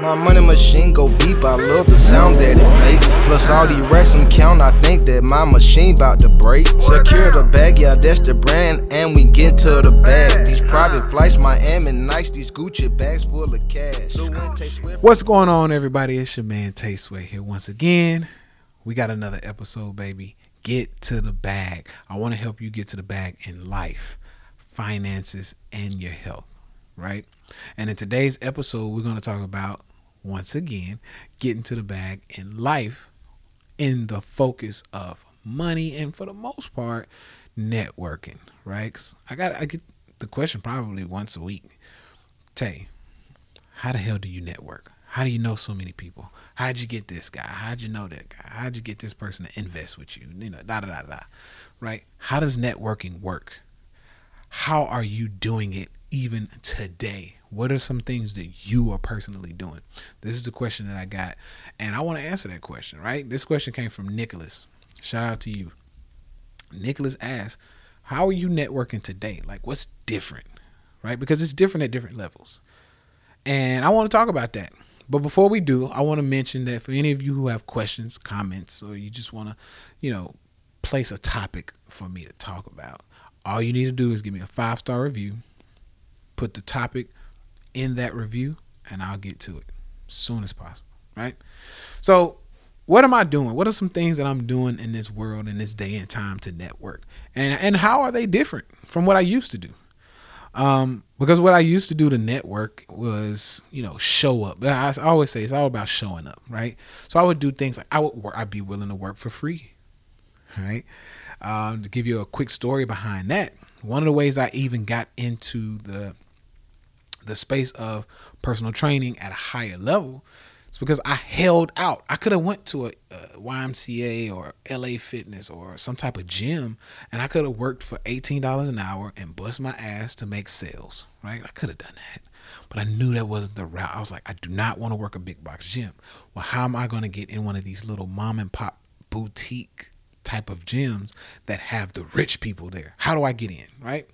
My money machine go beep, I love the sound that it make. Plus all these racks I'm count, I think that my machine bout to break. Secure the bag, yeah, that's the brand, and we get to the bag. These private flights, Miami nice, these Gucci bags full of cash. What's going on, everybody? It's your man Tay Sway here once again. We got another episode, baby. Get to the bag. I want to help you get to the bag in life, finances, and your health, right? And in today's episode, we're going to talk about, once again, getting to the bag in life in the focus of money and for the most part, networking, right? I got I get the question probably once a week. Tay, how the hell do you network? How do you know so many people? How'd you get this guy? How'd you know that guy? How'd you get this person to invest with you? You know, da da da da. Right? How does networking work? How are you doing it even today? What are some things that you are personally doing? This is the question that I got, and I want to answer that question. Right? This question came from Nicholas. Shout out to you. Nicholas asked, "How are you networking today? Like, what's different?" Right? Because it's different at different levels. And I want to talk about that. But before we do, I want to mention that for any of you who have questions, comments, or you just want to, you know, place a topic for me to talk about, all you need to do is give me a five star review, put the topic in that review, and I'll get to it as soon as possible. Right? So, what am I doing? What are some things that I'm doing in this world in this day and time to network? And and how are they different from what I used to do? Um, because what I used to do to network was, you know, show up. I always say it's all about showing up, right? So I would do things like I would work, I'd be willing to work for free, right? Um, to give you a quick story behind that, one of the ways I even got into the the space of personal training at a higher level it's because I held out. I could have went to a, uh, a YMCA or LA Fitness or some type of gym, and I could have worked for eighteen dollars an hour and bust my ass to make sales. Right? I could have done that, but I knew that wasn't the route. I was like, I do not want to work a big box gym. Well, how am I going to get in one of these little mom and pop boutique type of gyms that have the rich people there? How do I get in? Right?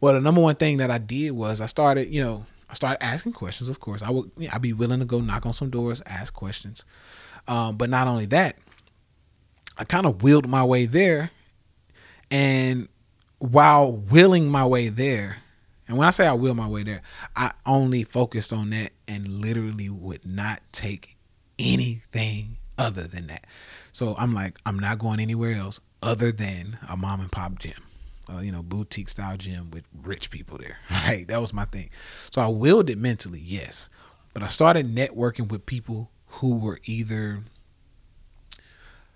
Well, the number one thing that I did was I started, you know, I started asking questions. Of course, I would, I'd be willing to go knock on some doors, ask questions. Um, but not only that, I kind of willed my way there, and while willing my way there, and when I say I will my way there, I only focused on that and literally would not take anything other than that. So I'm like, I'm not going anywhere else other than a mom and pop gym uh, you know, boutique style gym with rich people there. Right, that was my thing. So I willed it mentally, yes, but I started networking with people who were either.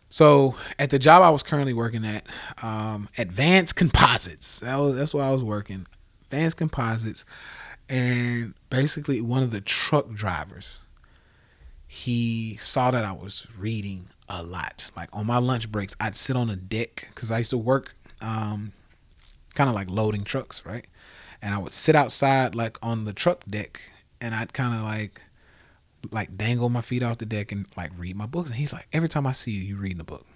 So at the job I was currently working at, um, Advanced Composites. That was that's where I was working. Advanced Composites, and basically one of the truck drivers. He saw that I was reading a lot. Like on my lunch breaks, I'd sit on a deck because I used to work um, kind of like loading trucks, right? And I would sit outside like on the truck deck and I'd kind of like like dangle my feet off the deck and like read my books. And he's like, every time I see you, you reading a book.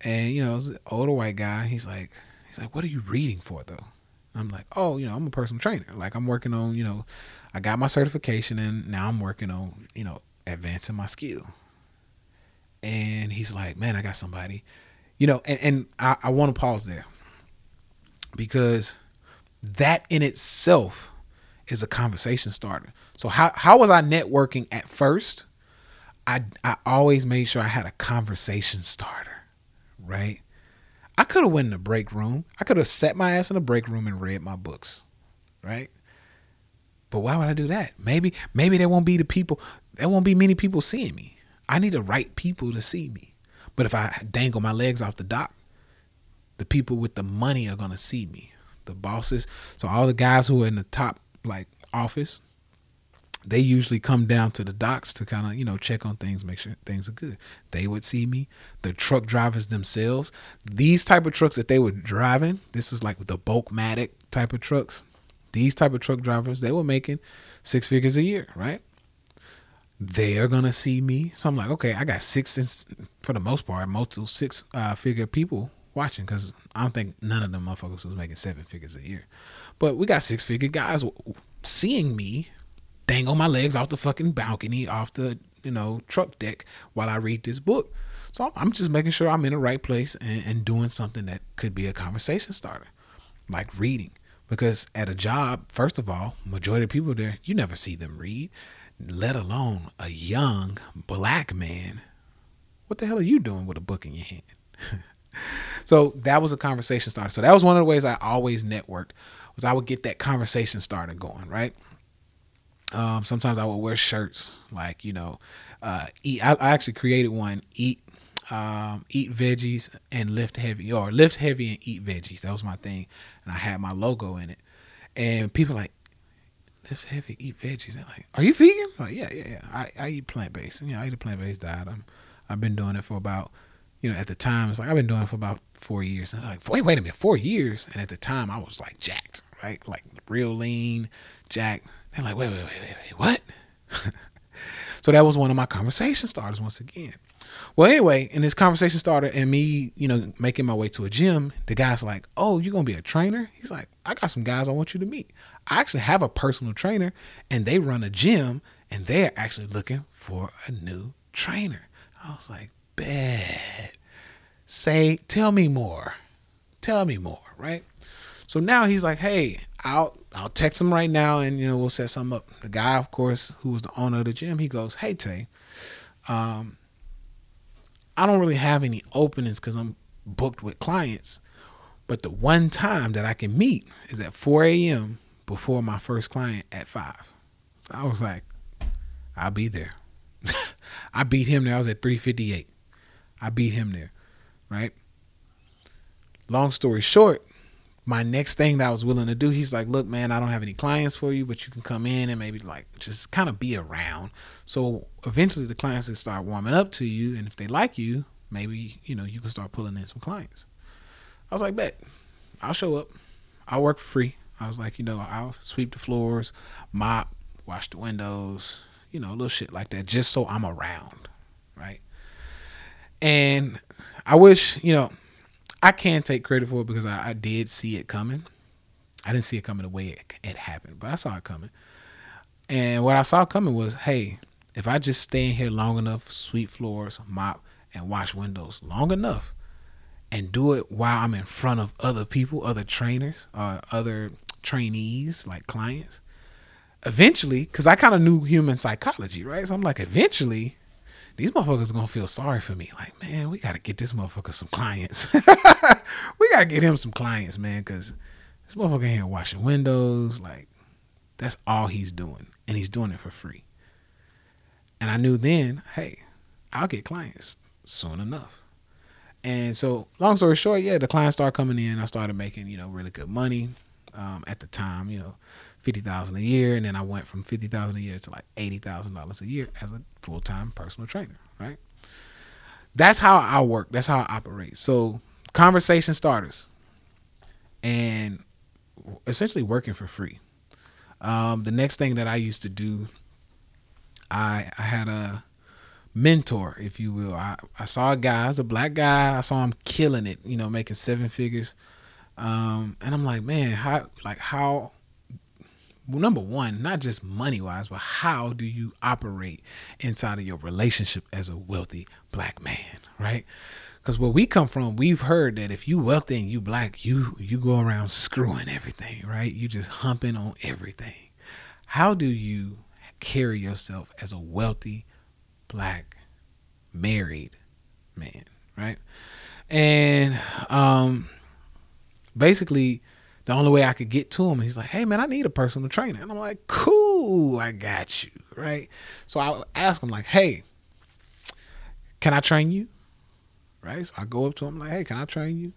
And you know, an older white guy. He's like, he's like, what are you reading for though? I'm like, oh, you know, I'm a personal trainer. Like I'm working on, you know, I got my certification and now I'm working on, you know, advancing my skill. And he's like, man, I got somebody, you know, and, and I, I want to pause there because that in itself is a conversation starter. So how how was I networking at first? I I always made sure I had a conversation starter, right? I could have went in the break room. I could have sat my ass in the break room and read my books, right? But why would I do that? Maybe maybe there won't be the people. There won't be many people seeing me. I need the right people to see me. But if I dangle my legs off the dock, the people with the money are gonna see me. The bosses. So all the guys who are in the top like office, they usually come down to the docks to kind of you know check on things, make sure things are good. They would see me. The truck drivers themselves, these type of trucks that they were driving, this is like the bulkmatic type of trucks. These type of truck drivers, they were making six figures a year, right? They are gonna see me. So I'm like, okay, I got six, for the most part, of six uh, figure people watching because I don't think none of them motherfuckers was making seven figures a year. But we got six figure guys seeing me dangle my legs off the fucking balcony, off the you know truck deck while I read this book. So I'm just making sure I'm in the right place and, and doing something that could be a conversation starter, like reading. Because at a job, first of all, majority of people there, you never see them read, let alone a young black man. What the hell are you doing with a book in your hand? so that was a conversation starter. So that was one of the ways I always networked was I would get that conversation started going, right? Um, sometimes I would wear shirts like you know, uh, eat. I, I actually created one: eat, um, eat veggies and lift heavy, or lift heavy and eat veggies. That was my thing, and I had my logo in it. And people like lift heavy, eat veggies. They're like, "Are you vegan?" I'm like, yeah, yeah, yeah. I, I eat plant based. You know, I eat a plant based diet. I'm I've been doing it for about you know, at the time, it's like I've been doing it for about four years. And I'm like, wait, wait a minute, four years? And at the time, I was like jacked, right? Like real lean, jacked. They're like, wait, wait, wait, wait, wait, what? so that was one of my conversation starters once again. Well, anyway, and this conversation started and me, you know, making my way to a gym, the guy's like, Oh, you're gonna be a trainer? He's like, I got some guys I want you to meet. I actually have a personal trainer and they run a gym and they're actually looking for a new trainer. I was like, Say, tell me more. Tell me more, right? So now he's like, hey, I'll I'll text him right now and you know we'll set something up. The guy, of course, who was the owner of the gym, he goes, Hey Tay, um, I don't really have any openings because I'm booked with clients. But the one time that I can meet is at 4 a.m. before my first client at 5. So I was like, I'll be there. I beat him there. I was at 358. I beat him there, right? Long story short, my next thing that I was willing to do, he's like, look, man, I don't have any clients for you, but you can come in and maybe like just kind of be around. So eventually the clients will start warming up to you. And if they like you, maybe, you know, you can start pulling in some clients. I was like, bet, I'll show up. I'll work for free. I was like, you know, I'll sweep the floors, mop, wash the windows, you know, little shit like that, just so I'm around? And I wish, you know, I can't take credit for it because I, I did see it coming. I didn't see it coming the way it, it happened, but I saw it coming. And what I saw coming was, hey, if I just stay in here long enough, sweep floors, mop, and wash windows long enough, and do it while I'm in front of other people, other trainers, or uh, other trainees, like clients, eventually, because I kind of knew human psychology, right? So I'm like, eventually, these motherfuckers are gonna feel sorry for me. Like, man, we gotta get this motherfucker some clients. we gotta get him some clients, man, because this motherfucker here washing windows. Like, that's all he's doing, and he's doing it for free. And I knew then, hey, I'll get clients soon enough. And so, long story short, yeah, the clients started coming in. I started making, you know, really good money um, at the time. You know, fifty thousand a year, and then I went from fifty thousand a year to like eighty thousand dollars a year as a full time personal trainer. Right. That's how I work. That's how I operate. So conversation starters, and essentially working for free. Um, the next thing that I used to do, I I had a mentor, if you will. I, I saw a guy, was a black guy. I saw him killing it, you know, making seven figures. Um, and I'm like, man, how like how well, number one, not just money wise, but how do you operate inside of your relationship as a wealthy black man, right? Because where we come from, we've heard that if you wealthy and you black, you you go around screwing everything, right? You just humping on everything. How do you carry yourself as a wealthy black married man, right? And um basically the only way I could get to him, he's like, "Hey man, I need a personal trainer," and I'm like, "Cool, I got you." Right. So I ask him like, "Hey, can I train you?" Right. So I go up to him like, "Hey, can I train you?"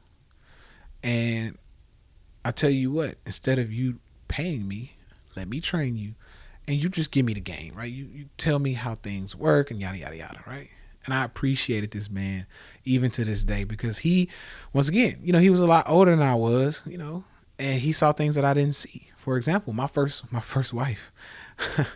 And I tell you what, instead of you paying me, let me train you, and you just give me the game, right? You you tell me how things work and yada yada yada, right? And I appreciated this man even to this day because he, once again, you know, he was a lot older than I was, you know, and he saw things that I didn't see. For example, my first my first wife.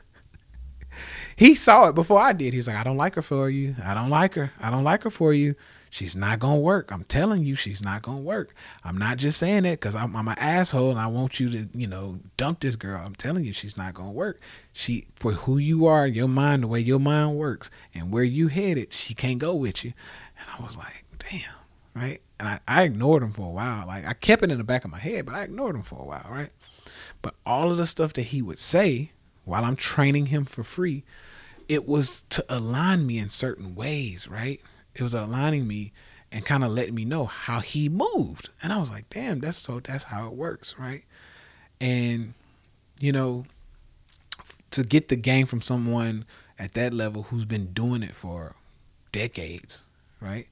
he saw it before I did. He was like, I don't like her for you. I don't like her. I don't like her for you. She's not gonna work. I'm telling you, she's not gonna work. I'm not just saying it because I'm, I'm an asshole and I want you to, you know, dump this girl. I'm telling you, she's not gonna work. She for who you are, your mind, the way your mind works, and where you headed, she can't go with you. And I was like, damn, right? And I, I ignored him for a while. Like I kept it in the back of my head, but I ignored him for a while, right? But all of the stuff that he would say while I'm training him for free, it was to align me in certain ways, right? It was aligning me and kind of letting me know how he moved. And I was like, damn, that's so that's how it works, right? And you know, to get the game from someone at that level who's been doing it for decades, right?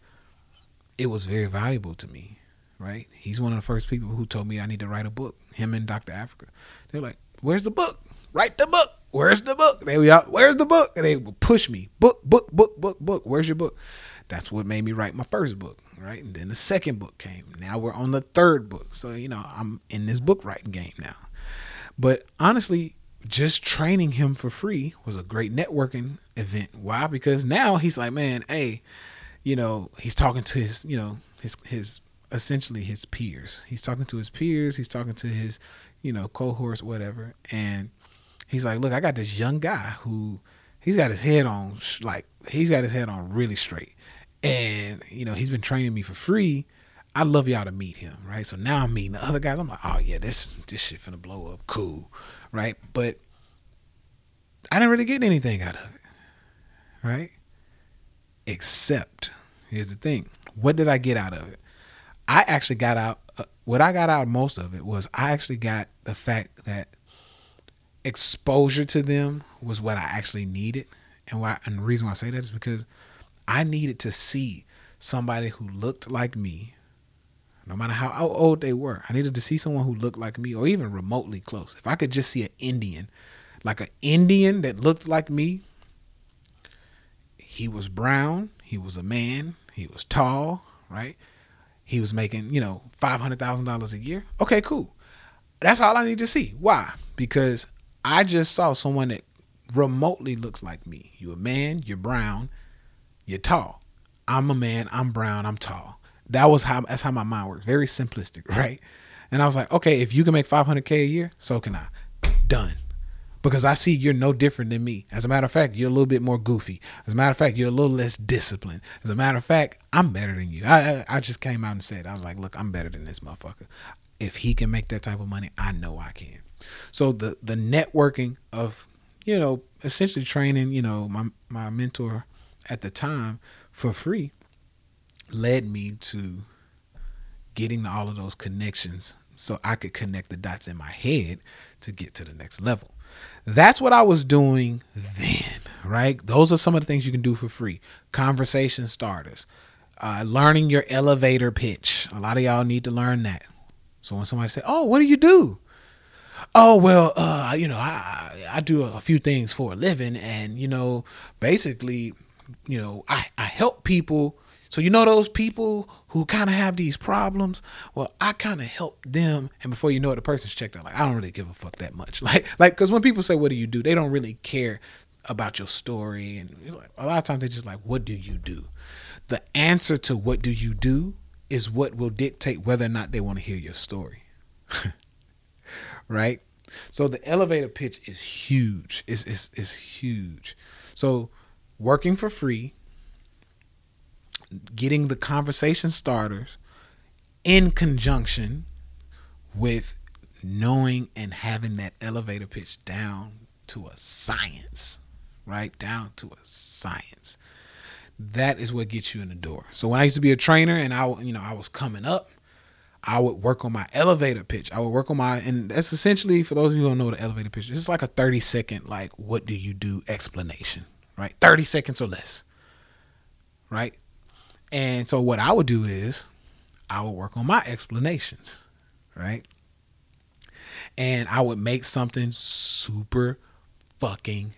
It was very valuable to me, right? He's one of the first people who told me I need to write a book. Him and Dr. Afrika. They're like, "Where's the book? Write the book. Where's the book?" They were out. Where's the book? And they would push me. Book, book, book, book, book. Where's your book? That's what made me write my first book, right? And then the second book came. Now we're on the third book. So, you know, I'm in this book writing game now. But honestly, just training him for free was a great networking event. Why? Because now he's like, man, hey, you know, he's talking to his, you know, his his essentially his peers. He's talking to his peers, he's talking to his, you know, cohorts, whatever. And he's like, look, I got this young guy who he's got his head on like he's got his head on really straight and you know he's been training me for free. I'd love y'all to meet him, right? So now I'm meeting the other guys. I'm like, oh yeah, this this shit finna blow up, cool, right? But I didn't really get anything out of it, right? Except here's the thing: what did I get out of it? I actually got out. Uh, what I got out most of it was I actually got the fact that exposure to them was what I actually needed, and why. And the reason why I say that is because I needed to see somebody who looked like me, no matter how old they were. I needed to see someone who looked like me or even remotely close. If I could just see an Indian, like an Indian that looked like me, he was brown, he was a man, he was tall, right? He was making, you know, $500,000 a year. Okay, cool. That's all I need to see. Why? Because I just saw someone that remotely looks like me. You're a man, you're brown, you're tall. I'm a man. I'm brown. I'm tall. That was how that's how my mind works. Very simplistic, right? And I was like, okay, if you can make 500k a year, so can I. Done. Because I see you're no different than me. As a matter of fact, you're a little bit more goofy. As a matter of fact, you're a little less disciplined. As a matter of fact, I'm better than you. I I, I just came out and said, I was like, look, I'm better than this motherfucker. If he can make that type of money, I know I can. So the the networking of, you know, essentially training, you know, my my mentor at the time for free led me to getting all of those connections so I could connect the dots in my head to get to the next level. That's what I was doing then, right? Those are some of the things you can do for free. Conversation starters, uh, learning your elevator pitch. A lot of y'all need to learn that. So when somebody say, "Oh, what do you do?" Oh well, uh, you know, I I do a few things for a living, and you know, basically, you know, I, I help people. So you know those people who kind of have these problems. Well, I kind of help them, and before you know it, the person's checked out. Like I don't really give a fuck that much. Like like because when people say, "What do you do?" they don't really care about your story, and a lot of times they're just like, "What do you do?" The answer to "What do you do?" is what will dictate whether or not they want to hear your story. right? So the elevator pitch is huge. It's, it's, it's huge. So working for free, getting the conversation starters in conjunction with knowing and having that elevator pitch down to a science, right? Down to a science. That is what gets you in the door. So when I used to be a trainer and I, you know, I was coming up, I would work on my elevator pitch. I would work on my, and that's essentially for those of you who don't know the elevator pitch. It's like a thirty second, like, what do you do explanation, right? 30 seconds or less, right? And so what I would do is I would work on my explanations, right? And I would make something super fucking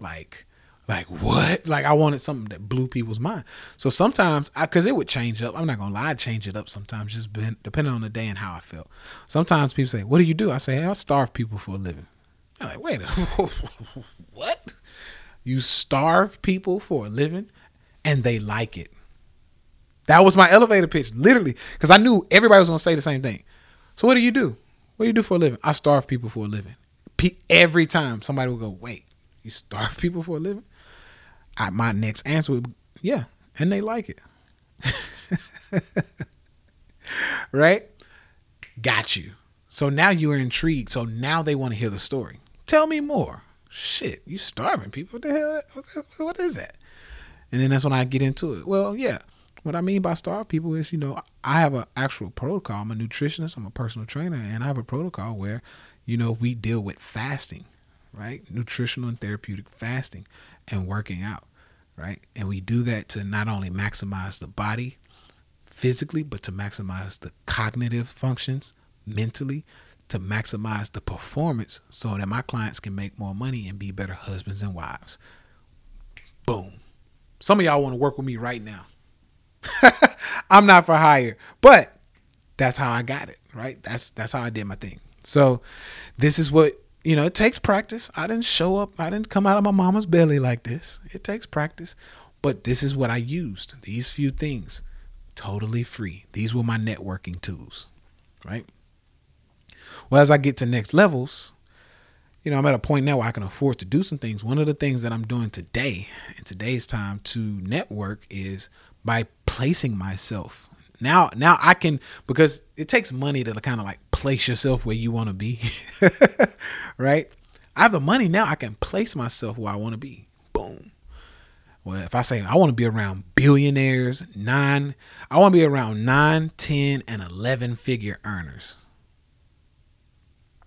like like what? Like I wanted something that blew people's mind. So sometimes I cuz it would change up. I'm not going to lie, I'd change it up sometimes just depending on the day and how I felt. Sometimes people say, "What do you do?" I say, hey, "I starve people for a living." I'm like, "Wait, what?" You starve people for a living and they like it. That was my elevator pitch, literally, because I knew everybody was gonna say the same thing. So what do you do? What do you do for a living? I starve people for a living. Every time somebody would go, "Wait, you starve people for a living?" I, my next answer would, "Yeah," and they like it. right? Got you. So now you are intrigued. So now they want to hear the story. Tell me more. Shit, you starving people? What the hell? What is that? And then that's when I get into it. Well, yeah. What I mean by starve people is, you know, I have an actual protocol. I'm a nutritionist. I'm a personal trainer, and I have a protocol where, you know, we deal with fasting, right? Nutritional and therapeutic fasting, and working out, right? And we do that to not only maximize the body physically, but to maximize the cognitive functions mentally, to maximize the performance so that my clients can make more money and be better husbands and wives. Boom. Some of y'all want to work with me right now. I'm not for hire, but that's how I got it, right? That's that's how I did my thing. So this is what you know, it takes practice. I didn't show up, I didn't come out of my mama's belly like this. It takes practice. But this is what I used. These few things totally free. These were my networking tools, right? Well, as I get to next levels, you know, I'm at a point now where I can afford to do some things. One of the things that I'm doing today, in today's time to network, is by placing myself. Now, now I can because it takes money to kind of like place yourself where you want to be, right? I have the money now. I can place myself where I want to be. Boom. Well, if I say I want to be around billionaires, nine, I want to be around nine, 10, and 11 figure earners.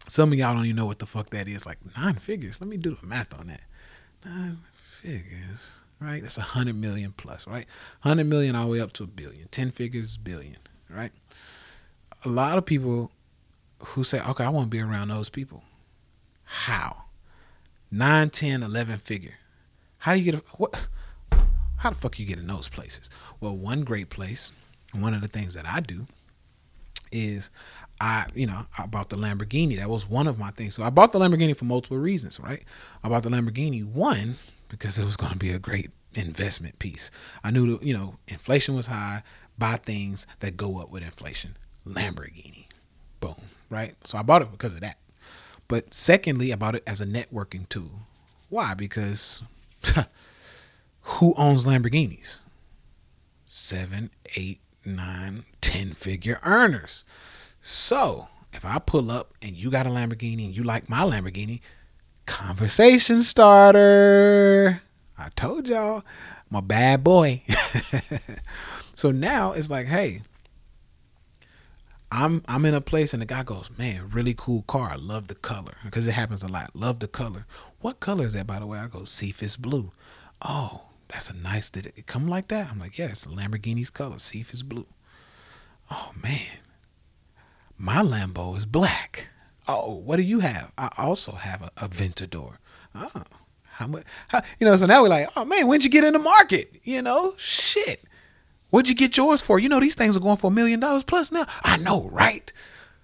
Some of y'all don't even know what the fuck that is. Like nine figures. Let me do the math on that. Nine figures, right? That's a hundred million plus, right? Hundred million all the way up to a billion. Ten figures, billion, right? A lot of people who say, okay, I want to be around those people. How? 9, 10, 11 figure. How do you get a, what? How the fuck you get in those places? Well, one great place, one of the things that I do is I, you know, I bought the Lamborghini. That was one of my things. So I bought the Lamborghini for multiple reasons, right? I bought the Lamborghini one because it was going to be a great investment piece. I knew that, you know, inflation was high. Buy things that go up with inflation. Lamborghini, boom, right? So I bought it because of that. But secondly, I bought it as a networking tool. Why? Because who owns Lamborghinis? Seven, eight, nine, ten figure earners. So if I pull up and you got a Lamborghini and you like my Lamborghini, conversation starter. I told y'all, I'm a bad boy. so now it's like, hey, I'm I'm in a place and the guy goes, man, really cool car. I love the color because it happens a lot. Love the color. What color is that, by the way? I go, Cepheus blue. Oh, that's a nice. Did it come like that? I'm like, yeah, it's Lamborghini's color. Cepheus blue. Oh man, my Lambo is black. Oh, what do you have? I also have a, Aventador. Oh, how much? How, you know, so now we're like, oh man, when'd you get in the market? You know, shit. What'd you get yours for? You know, these things are going for a million dollars plus now. I know, right?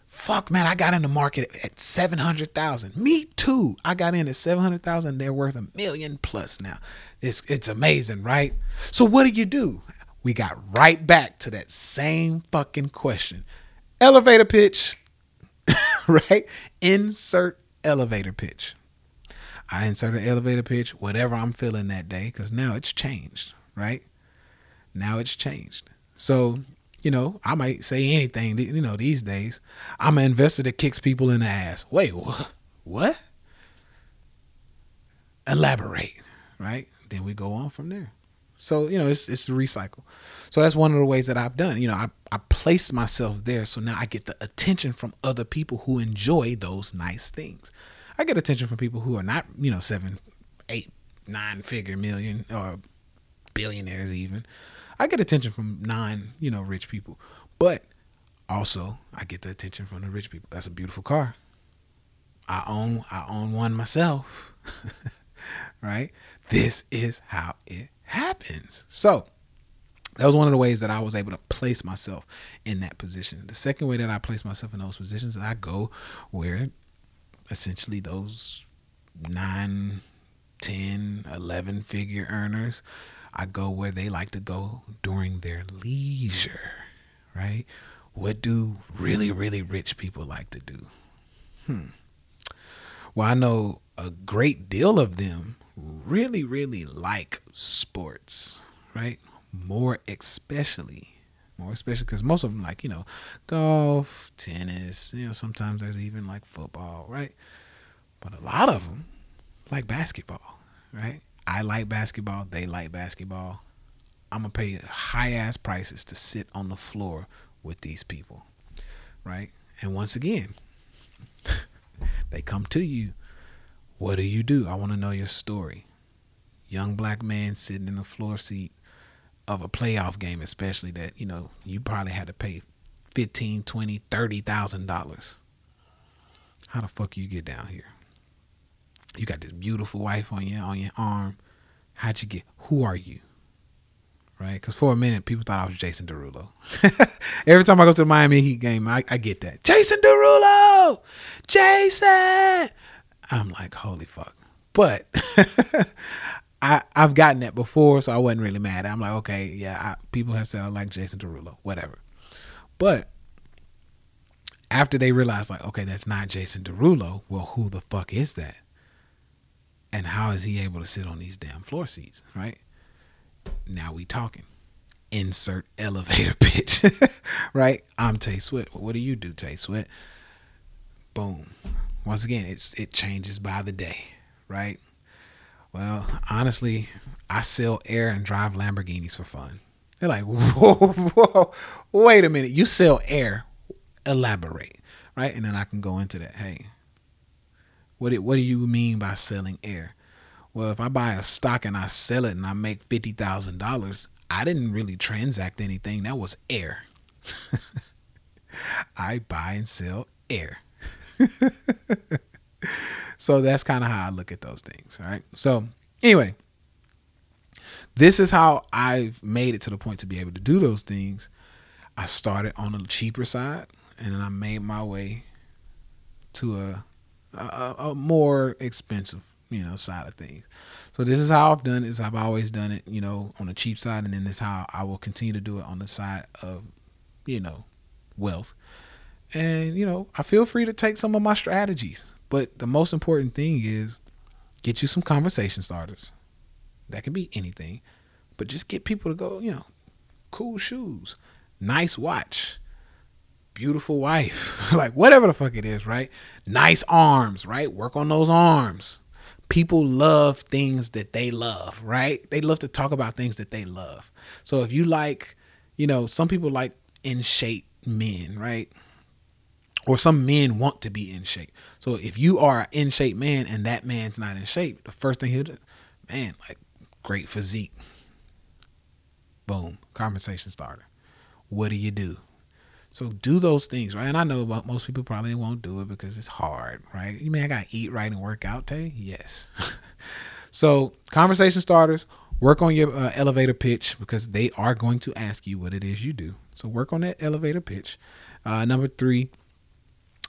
Fuck, man, I got in the market at 700,000. Me too. I got in at 700,000. They're worth a million plus now. It's, it's amazing, right? So what do you do? We got right back to that same fucking question. Elevator pitch, right? Insert elevator pitch. I insert an elevator pitch, whatever I'm feeling that day, because now it's changed, right? Now it's changed. So, you know, I might say anything, you know, these days. I'm an investor that kicks people in the ass. Wait, wh- what? Elaborate, right? Then we go on from there. So, you know, it's it's recycle. So that's one of the ways that I've done. You know, I, I place myself there so now I get the attention from other people who enjoy those nice things. I get attention from people who are not, you know, seven, eight, nine figure million or billionaires even. I get attention from nine, you know, rich people. But also I get the attention from the rich people. That's a beautiful car. I own I own one myself. right? This is how it happens. So that was one of the ways that I was able to place myself in that position. The second way that I place myself in those positions is I go where essentially those nine, 10, 11 figure earners, I go where they like to go during their leisure, right? What do really, really rich people like to do? Hmm. Well, I know a great deal of them really, really like sports, right? More especially, more especially because most of them like, you know, golf, tennis, you know, sometimes there's even like football, right? But a lot of them like basketball, right? I like basketball. They like basketball. I'm gonna pay high ass prices to sit on the floor with these people, right? And once again, they come to you. What do you do? I want to know your story. Young black man sitting in the floor seat of a playoff game, especially that you know you probably had to pay fifteen, twenty, thirty thousand dollars. How the fuck you get down here? You got this beautiful wife on your on your arm. How'd you get? Who are you? Right? Because for a minute, people thought I was Jason Derulo. Every time I go to the Miami Heat game, I, I get that Jason Derulo, Jason. I'm like, holy fuck. But I I've gotten that before, so I wasn't really mad. I'm like, okay, yeah. I, people have said I like Jason Derulo, whatever. But after they realized, like, okay, that's not Jason Derulo. Well, who the fuck is that? And how is he able to sit on these damn floor seats, right? Now we talking. Insert elevator pitch, right? I'm Tay Sweat. What do you do, Tay Sweat? Boom. Once again, it's it changes by the day, right? Well, honestly, I sell air and drive Lamborghinis for fun. They're like, whoa, whoa, wait a minute. You sell air. Elaborate, right? And then I can go into that. Hey, what do, what do you mean by selling air? Well, if I buy a stock and I sell it and I make fifty thousand dollars, I didn't really transact anything. That was air. I buy and sell air. so that's kind of how I look at those things. All right. So anyway, this is how I've made it to the point to be able to do those things. I started on the cheaper side, and then I made my way to a a, a more expensive, you know, side of things. So this is how I've done it. Is I've always done it, you know, on the cheap side, and then this is how I will continue to do it on the side of, you know, wealth. And you know, I feel free to take some of my strategies, but the most important thing is get you some conversation starters. That can be anything, but just get people to go, you know, cool shoes, nice watch, beautiful wife, like whatever the fuck it is, right? Nice arms, right? Work on those arms. People love things that they love, right? They love to talk about things that they love. So if you like, you know, some people like in shape men, right? Or some men want to be in shape. So if you are an in shape man and that man's not in shape, the first thing he'll do, man, like great physique. Boom, conversation starter. What do you do? So do those things, right? And I know most people probably won't do it because it's hard, right? You mean I gotta eat right and work out, Tay? Yes. so conversation starters, work on your uh, elevator pitch because they are going to ask you what it is you do. So work on that elevator pitch. Uh, number three,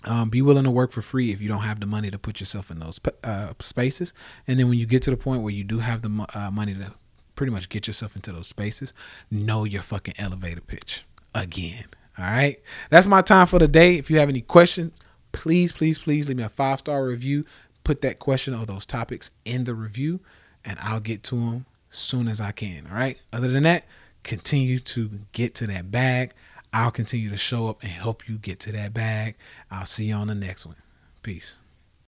um, be willing to work for free if you don't have the money to put yourself in those uh, spaces. And then when you get to the point where you do have the uh, money to pretty much get yourself into those spaces, know your fucking elevator pitch again. All right. That's my time for the day. If you have any questions, please, please, please leave me a five star review. Put that question or those topics in the review, and I'll get to them soon as I can. All right. Other than that, continue to get to that bag. I'll continue to show up and help you get to that bag. I'll see you on the next one. Peace.